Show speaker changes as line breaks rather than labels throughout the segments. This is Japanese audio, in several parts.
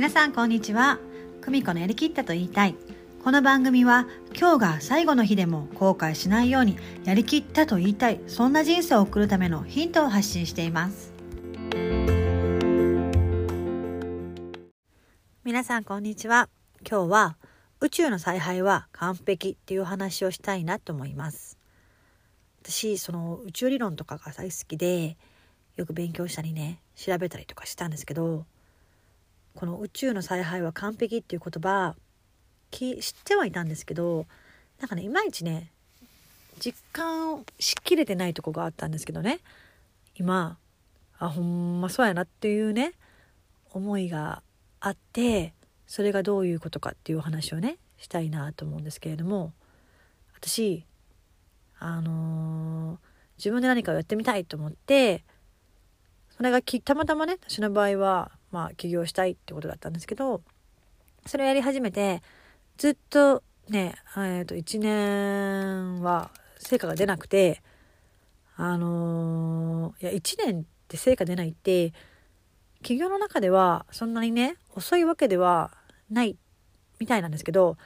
皆さんこんにちは。久美子のやりきったと言いたい。この番組は今日が最後の日でも後悔しないようにやりきったと言いたいそんな人生を送るためのヒントを発信しています。皆さんこんにちは。今日は宇宙の采配は完璧っていう話をしたいなと思います。私その宇宙理論とかが大好きでよく勉強したりね調べたりとかしたんですけどこの宇宙の采配は完璧っていう言葉知ってはいたんですけどなんかねいまいちね実感をしきれてないとこがあったんですけどね。今あほんまそうやなっていうね思いがあってそれがどういうことかっていうお話をねしたいなと思うんですけれども私あのー、自分で何かをやってみたいと思ってそれがたまたまね私の場合はまあ起業したいってことだったんですけどそれをやり始めてずっとねえー、と1年は成果が出なくてあのー、いや1年って成果出ないって企業の中ではそんなにね遅いわけではないみたいなんですけど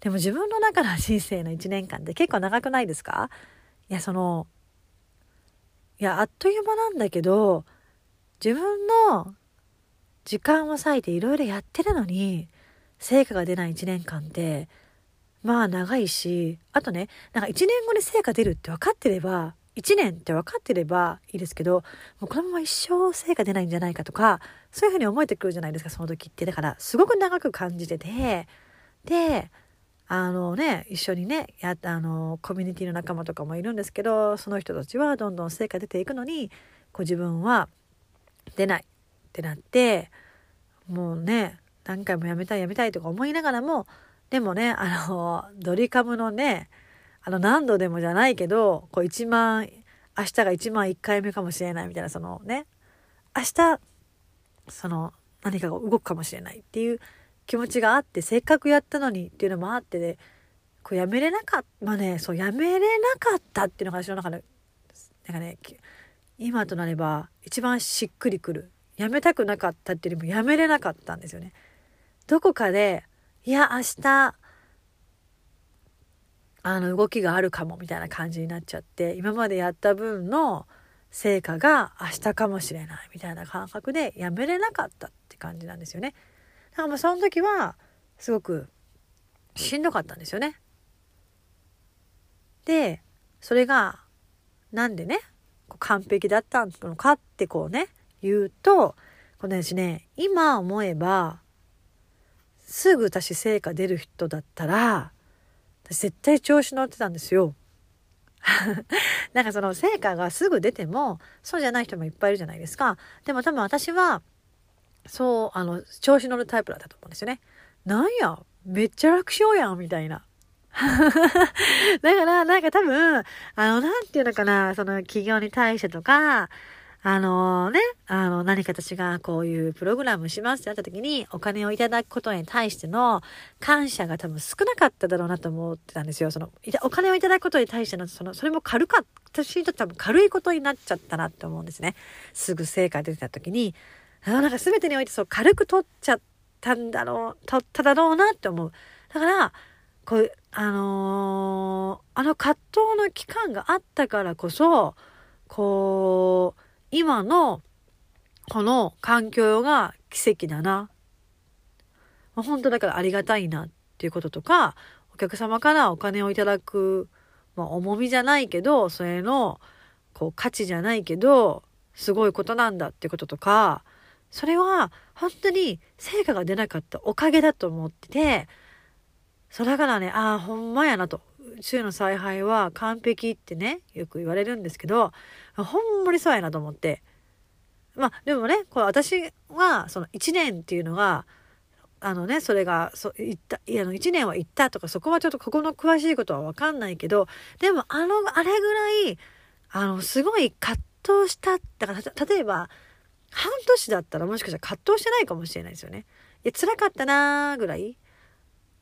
でも自分の中の人生の1年間って結構長くないですか？いやそのいやあっという間なんだけど自分の時間を割いていろいろやってるのに成果が出ない1年間ってまあ長いしあとねなんか1年後に成果出るって分かってれば1年って分かってればいいですけどもうこのまま一生成果出ないんじゃないかとかそういうふうに思えてくるじゃないですかその時って。だからすごく長く感じててであのね一緒にねやあのコミュニティの仲間とかもいるんですけどその人たちはどんどん成果出ていくのにこう自分は出ない。ってなってもうね何回もやめたいやめたいとか思いながらもでもねあのドリカムのねあの何度でもじゃないけどこう1万明日が1万1回目かもしれないみたいなそのね明日その何かが動くかもしれないっていう気持ちがあってせっかくやったのにっていうのもあってでこうやめれなかったまあねそうやめれなかったっていうのが私の中でなんかね今となれば一番しっくりくるやめたくなかったっていうよりもやめれなかったんですよね。どこかでいや明日あの動きがあるかもみたいな感じになっちゃって今までやった分の成果が明日かもしれないみたいな感覚でやめれなかったって感じなんですよね。だからもうその時はすごくしんどかったんですよね。でそれがなんでね完璧だったのかってこうね言うとこの私ね今思えばすぐ私成果出る人だったら私絶対調子乗ってたんですよ。なんかその成果がすぐ出てもそうじゃない人もいっぱいいるじゃないですか。でも多分私はそうあの調子乗るタイプだったと思うんですよね。なんやめっちゃ楽勝やんみたいな。だからなんか多分あのなんていうのかなその企業に対してとかあのね、あの、何か私がこういうプログラムしますってなった時に、お金をいただくことに対しての感謝が多分少なかっただろうなと思ってたんですよ。その、お金をいただくことに対しての、その、それも軽かった、私にとって多分軽いことになっちゃったなって思うんですね。すぐ成果出てた時に、あのなんか全てにおいてそう軽く取っちゃったんだろう、取っただろうなって思う。だから、こう、あのー、あの葛藤の期間があったからこそ、こう、今のこの環境が奇跡だな。本当だからありがたいなっていうこととか、お客様からお金をいただく、まあ、重みじゃないけど、それのこう価値じゃないけど、すごいことなんだってこととか、それは本当に成果が出なかったおかげだと思ってて、そうだからね、ああ、ほんまやなと。週の采配は完璧ってねよく言われるんですけどほんまにそうやなと思ってまあでもねこれ私はその1年っていうのがあのねそれがそ言ったいやあの1年は行ったとかそこはちょっとここの詳しいことは分かんないけどでもあのあれぐらいあのすごい葛藤しただから例えば半年だったらもしかしたら葛藤してないかもしれないですよね。いや辛かったなーぐらい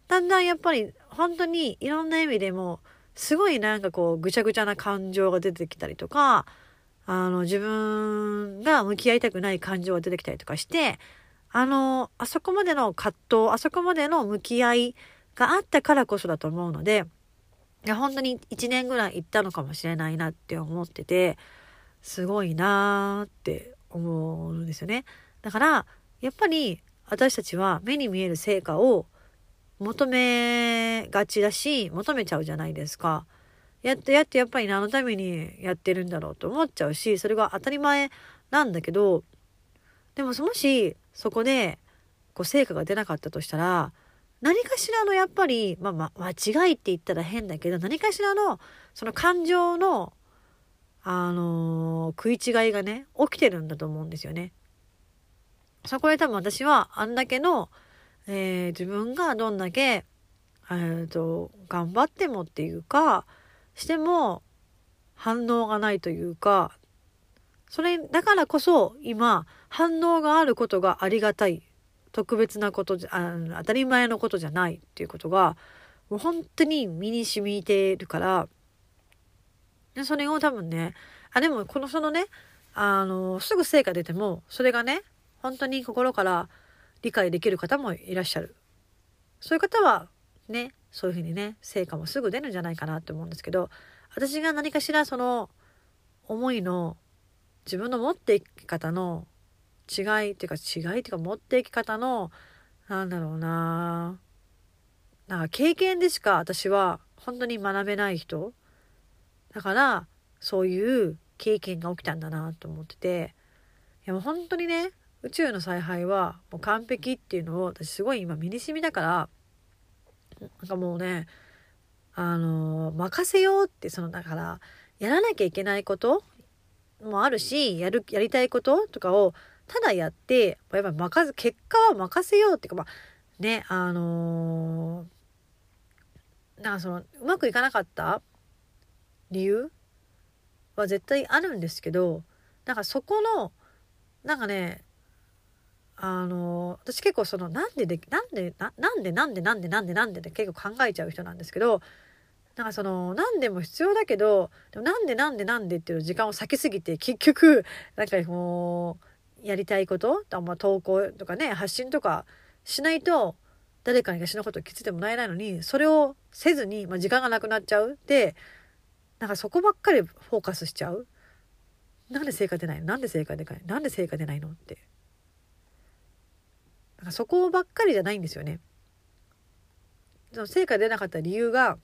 だんだんやっぱり本当にいろんな意味でもすごいなんかこうぐちゃぐちゃな感情が出てきたりとかあの自分が向き合いたくない感情が出てきたりとかしてあのあそこまでの葛藤あそこまでの向き合いがあったからこそだと思うのでいや本当に1年ぐらい行ったのかもしれないなって思っててすごいなーって思うんですよね。だからやっぱり私たちは目に見える成果を求めがちだし求めちゃうじゃないですか。やってやってやっぱり何のためにやってるんだろうと思っちゃうしそれが当たり前なんだけどでももしそこでこう成果が出なかったとしたら何かしらのやっぱり、まあ、ま間違いって言ったら変だけど何かしらのその感情のあのー、食い違いがね起きてるんだと思うんですよね。そこで多分私はあんだけの、えー、自分がどんだけ、えーと頑張ってもっていうかしても反応がないというかそれだからこそ今反応があることがありがたい特別なことじゃあ当たり前のことじゃないっていうことがもう本当に身に染みてるからでそれを多分ねあでもこのそのねあのすぐ成果出てもそれがね本当に心から理解できる方もいらっしゃる。そういう方はねそういうふうにね成果もすぐ出るんじゃないかなって思うんですけど私が何かしらその思いの自分の持っていき方の違いっていうか違いっていうか持っていき方のなんだろうななんか経験でしか私は本当に学べない人。だからそういう経験が起きたんだなと思ってていやもう本当にね宇宙の采配はもう完璧っていうのを私すごい今身に染みだからなんかもうねあの任せようってそのだからやらなきゃいけないこともあるしやるやりたいこととかをただやってやっぱ任せ結果は任せようっていうかまあねあのー、なんかそのうまくいかなかった理由は絶対あるんですけどなんかそこのなんかねあの私結構そのなんででなんでなんでなんでなんでなんでなんでって結構考えちゃう人なんですけどなんかその何でも必要だけどでもなんでなんでなんでっていう時間を割きすぎて結局なんかもうやりたいことま投稿とかね発信とかしないと誰かに私のことを気づいてもらえないのにそれをせずに、まあ、時間がなくなっちゃう。でなんかそこばっかりフォーカスしちゃう。なんで成果出ないの？なんで成果出ないなんで成果出ないの？って。かそこばっかりじゃないんですよね。その成果出なかった理由が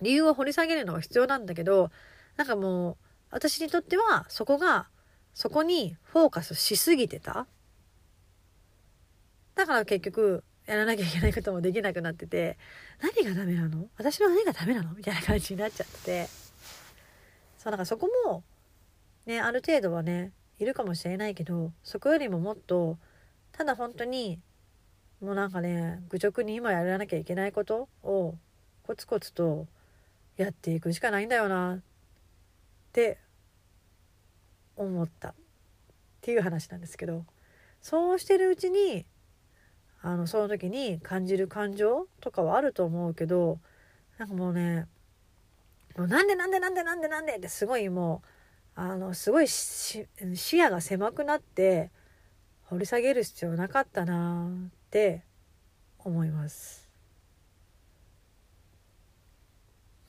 理由を掘り下げるのが必要なんだけどなんかもう私にとってはそこがそこにフォーカスしすぎてた。だから結局やらなきゃいけないこともできなくなってて何がダメなの？私の何がダメなの？みたいな感じになっちゃってて。そうなんかそこもねある程度はねいるかもしれないけどそこよりももっとただ本当にもうなんかね愚直に今やらなきゃいけないことをコツコツとやっていくしかないんだよなって思った。っていう話なんですけどそうしてるうちにあのその時に感じる感情とかはあると思うけどなんかもうねもうなんでなんでなんでなんでなんでってすごいもうあのすごい視野が狭くなって掘り下げる必要なかったなって思います。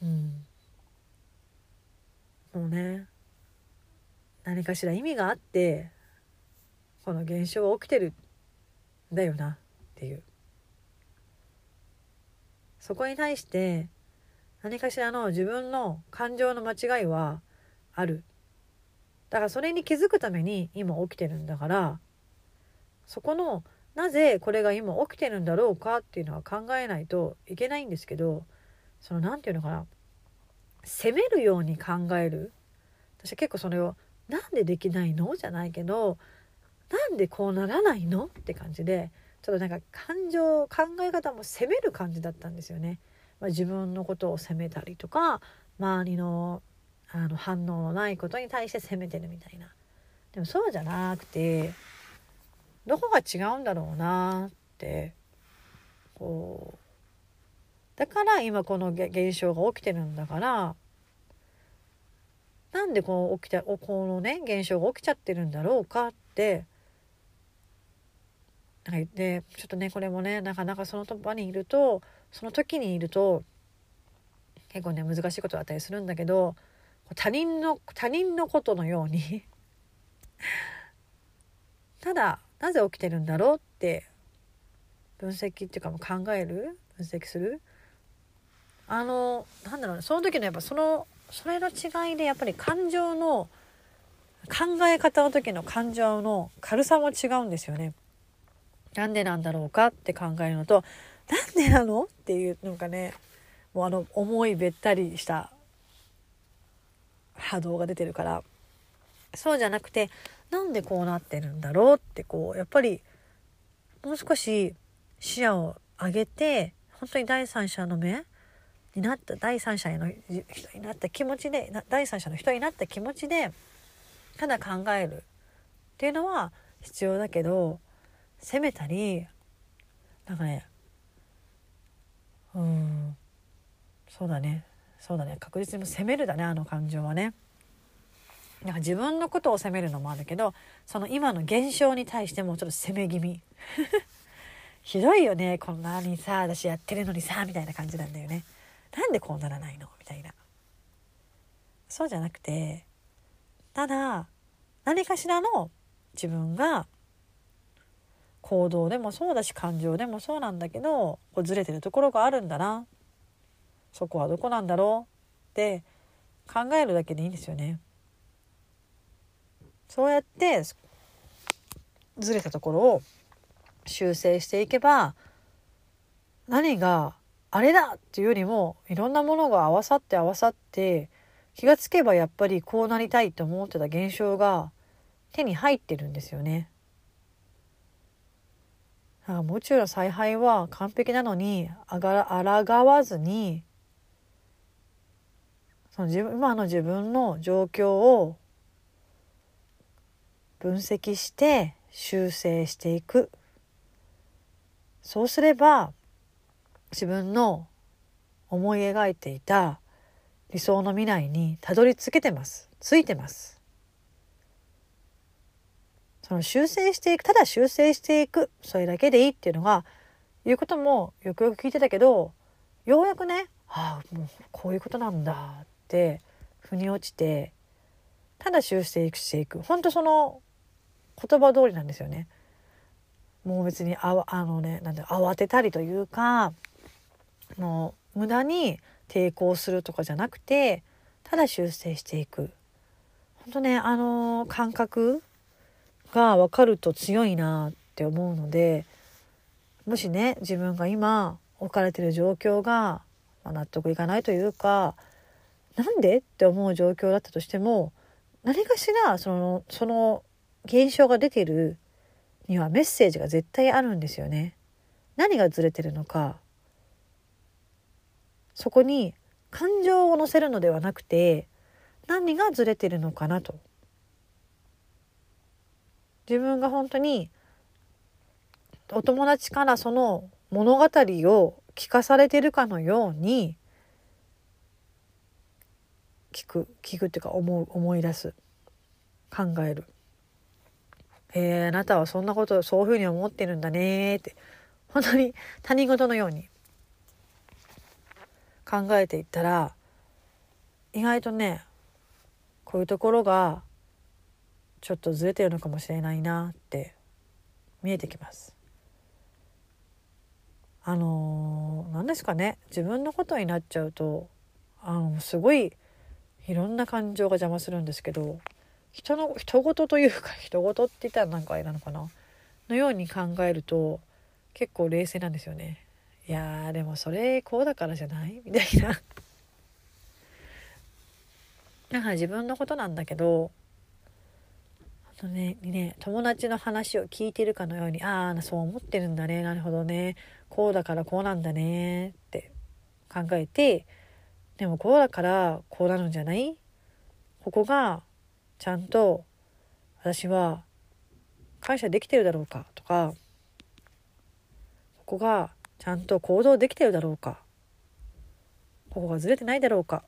うん、もうね何かしら意味があってこの現象が起きてるんだよなっていう。そこに対して何かしらの自分の感情の間違いはある。だからそれに気づくために今起きてるんだからそこのなぜこれが今起きてるんだろうかっていうのは考えないといけないんですけどその何て言うのかな責めるように考える私は結構それを「なんでできないの?」じゃないけど「なんでこうならないの?」って感じでちょっとなんか感情考え方も責める感じだったんですよね。まあ、自分のことを責めたりとか周りのあの反応のないことに対して責めてるみたいな。でもそうじゃなくてどこが違うんだろうなってこうだから今この現象が起きてるんだからなんでこう起きたこのね現象が起きちゃってるんだろうかってなんかでちょっとねこれもねなかなかその場にいるとその時にいると結構ね難しいことだったりするんだけど他人の他人のことのようにただなぜ起きてるんだろうって分析っていうかも考える？分析する？あのなんだろうね。その時のやっぱそのそれの違いでやっぱり感情の考え方の時の感情の軽さも違うんですよね。なんでなんだろうかって考えるのとなんでなのっていうのがねもうあの重いべったりした波動が出てるから。そうじゃなくてなんでこうなってるんだろうってこうやっぱりもう少し視野を上げて本当に第三者の目になった第三者への人になった気持ちで第三者の人になった気持ちでただ考えるっていうのは必要だけど責めたりなんかねうんそうだねそうだね確実に責めるだねあの感情はね。なんか自分のことを責めるのもあるけどその今の現象に対してもちょっと責め気味。ひどいよねこんなにさ私やってるのにさみたいな感じなんだよね。なんでこうならないの？みたいな。そうじゃなくてただ何かしらの自分が行動でもそうだし感情でもそうなんだけどこうずれてるところがあるんだな。そこはどこなんだろう？って考えるだけでいいんですよね。そうやってずれたところを修正していけば何があれだっていうよりもいろんなものが合わさって合わさって気がつけばやっぱりこうなりたいと思ってた現象が手に入ってるんですよね。あ宇宙の采配は完璧なのにあが抗わずにその自分今の自分の状況を分析して修正していく。そうすれば自分の思い描いていた理想の未来にたどり着けてます。ついてます。その修正していくただ修正していくそれだけでいいっていうのがいうこともよくよく聞いてたけどようやくねああもうこういうことなんだって腑に落ちてただ修正していく本当その言葉通りなんですよね。もう別にああのねなん慌てたりというかもう無駄に抵抗するとかじゃなくてただ修正していく本当ねあの感覚が分かると強いなって思うのでもしね自分が今置かれてる状況が、まあ、納得いかないというかなんでって思う状況だったとしても何かしらそのその現象が出てるにはメッセージが絶対あるんですよね。何がずれてるのかそこに感情を乗せるのではなくて何がずれてるのかなと自分が本当にお友達からその物語を聞かされてるかのように聞く聞くっていうか思う思い出す考える。えー、あなたはそんなことそういうふうに思ってるんだねって本当に他人事のように考えていったら意外とねこういうところがちょっとずれてるのかもしれないなって見えてきます。あの何ですかね自分のことになっちゃうとあのすごいいろんな感情が邪魔するんですけど人の人事というか 人事って言ったらなんかあれなのかな？のように考えると結構冷静なんですよね。いやでもそれこうだからじゃない？みたいな。なんか自分のことなんだけどとねね友達の話を聞いてるかのようにああそう思ってるんだね。なるほどね。こうだからこうなんだね。って考えてでもこうだからこうなるんじゃない？ここがちゃんと私は感謝できてるだろうか？とかここがちゃんと行動できてるだろうかここがずれてないだろうか？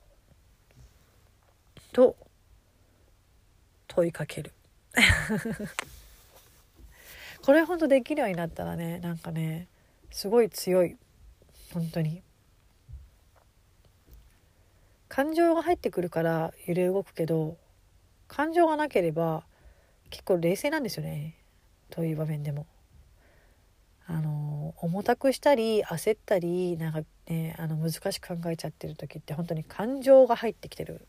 と問いかける。これほんとできるようになったらねなんかねすごい強い。本当に。感情が入ってくるから揺れ動くけど感情がなければ結構冷静なんですよねという場面でも。あの重たくしたり焦ったりなんかねあの難しく考えちゃってる時って本当に感情が入ってきてる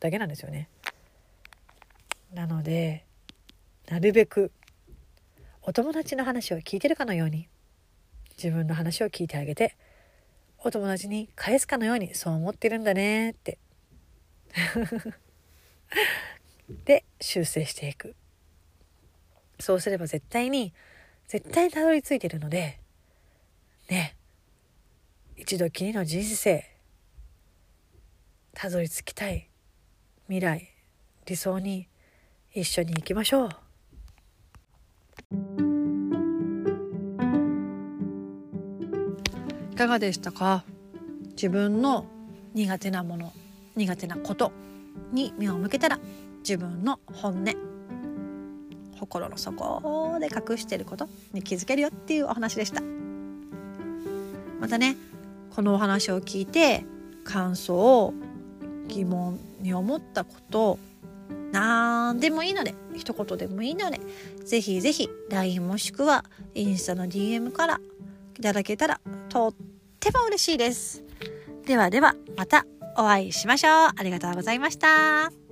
だけなんですよね。なのでなるべくお友達の話を聞いてるかのように自分の話を聞いてあげてお友達に返すかのようにそう思ってるんだねってで修正していく。そうすれば絶対に絶対にたどり着いてるのでね一度きりの人生たどり着きたい未来理想に一緒に行きましょう。いかがでしたか？自分の苦手なもの苦手なことに目を向けたら。自分の本音。心の底で隠してることに気づけるよっていうお話でした。またねこのお話を聞いて感想疑問に思ったこと何でもいいので一言でもいいのでぜひぜひ LINE もしくはインスタの DM からいただけたらとっても嬉しいです。ではではまたお会いしましょう。ありがとうございました。